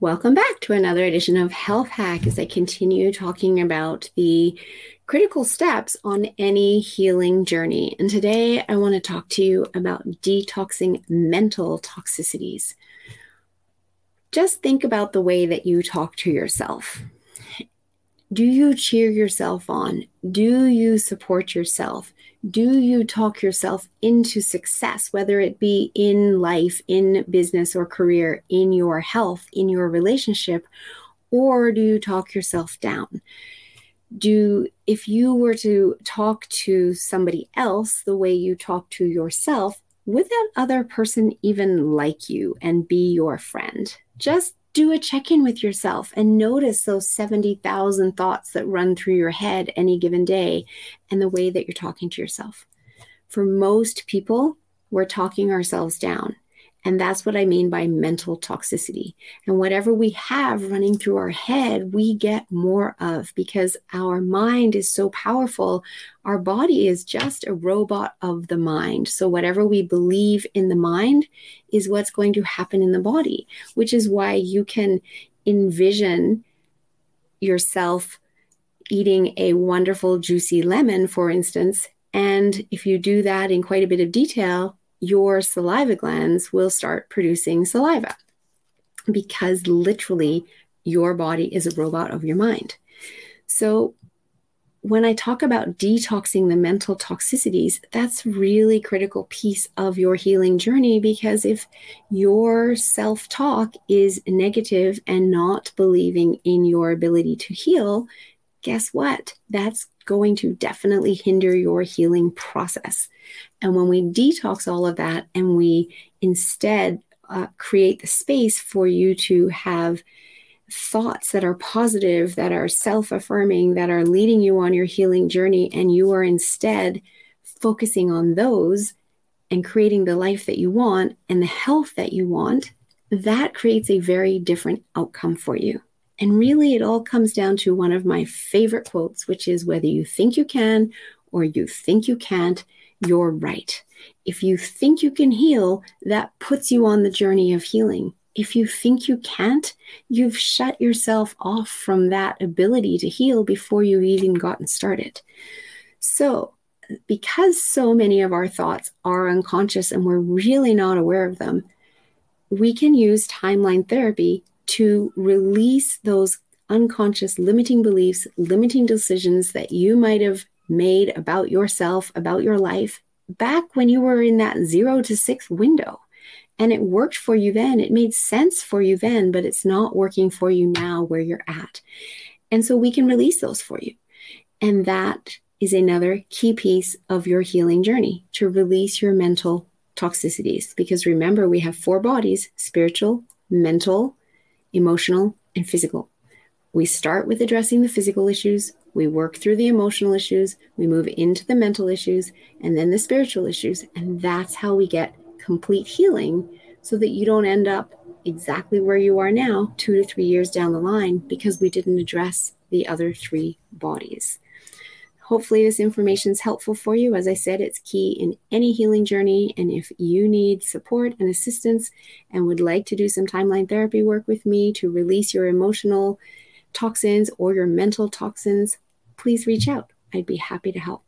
Welcome back to another edition of Health Hack as I continue talking about the critical steps on any healing journey. And today I want to talk to you about detoxing mental toxicities. Just think about the way that you talk to yourself. Do you cheer yourself on? Do you support yourself? Do you talk yourself into success, whether it be in life, in business or career, in your health, in your relationship, or do you talk yourself down? Do if you were to talk to somebody else the way you talk to yourself, would that other person even like you and be your friend? Just do a check in with yourself and notice those 70,000 thoughts that run through your head any given day and the way that you're talking to yourself. For most people, we're talking ourselves down. And that's what I mean by mental toxicity. And whatever we have running through our head, we get more of because our mind is so powerful. Our body is just a robot of the mind. So, whatever we believe in the mind is what's going to happen in the body, which is why you can envision yourself eating a wonderful, juicy lemon, for instance. And if you do that in quite a bit of detail, your saliva glands will start producing saliva because literally your body is a robot of your mind. So, when I talk about detoxing the mental toxicities, that's really critical piece of your healing journey because if your self-talk is negative and not believing in your ability to heal, guess what? That's going to definitely hinder your healing process. And when we detox all of that and we instead uh, create the space for you to have thoughts that are positive, that are self affirming, that are leading you on your healing journey, and you are instead focusing on those and creating the life that you want and the health that you want, that creates a very different outcome for you. And really, it all comes down to one of my favorite quotes, which is whether you think you can or you think you can't, you're right. If you think you can heal, that puts you on the journey of healing. If you think you can't, you've shut yourself off from that ability to heal before you've even gotten started. So, because so many of our thoughts are unconscious and we're really not aware of them, we can use timeline therapy to release those unconscious limiting beliefs, limiting decisions that you might have made about yourself, about your life back when you were in that zero to six window. And it worked for you then. It made sense for you then, but it's not working for you now where you're at. And so we can release those for you. And that is another key piece of your healing journey to release your mental toxicities. Because remember, we have four bodies spiritual, mental, emotional, and physical. We start with addressing the physical issues, we work through the emotional issues, we move into the mental issues, and then the spiritual issues. And that's how we get complete healing so that you don't end up exactly where you are now, two to three years down the line, because we didn't address the other three bodies. Hopefully, this information is helpful for you. As I said, it's key in any healing journey. And if you need support and assistance and would like to do some timeline therapy work with me to release your emotional toxins or your mental toxins, please reach out. I'd be happy to help.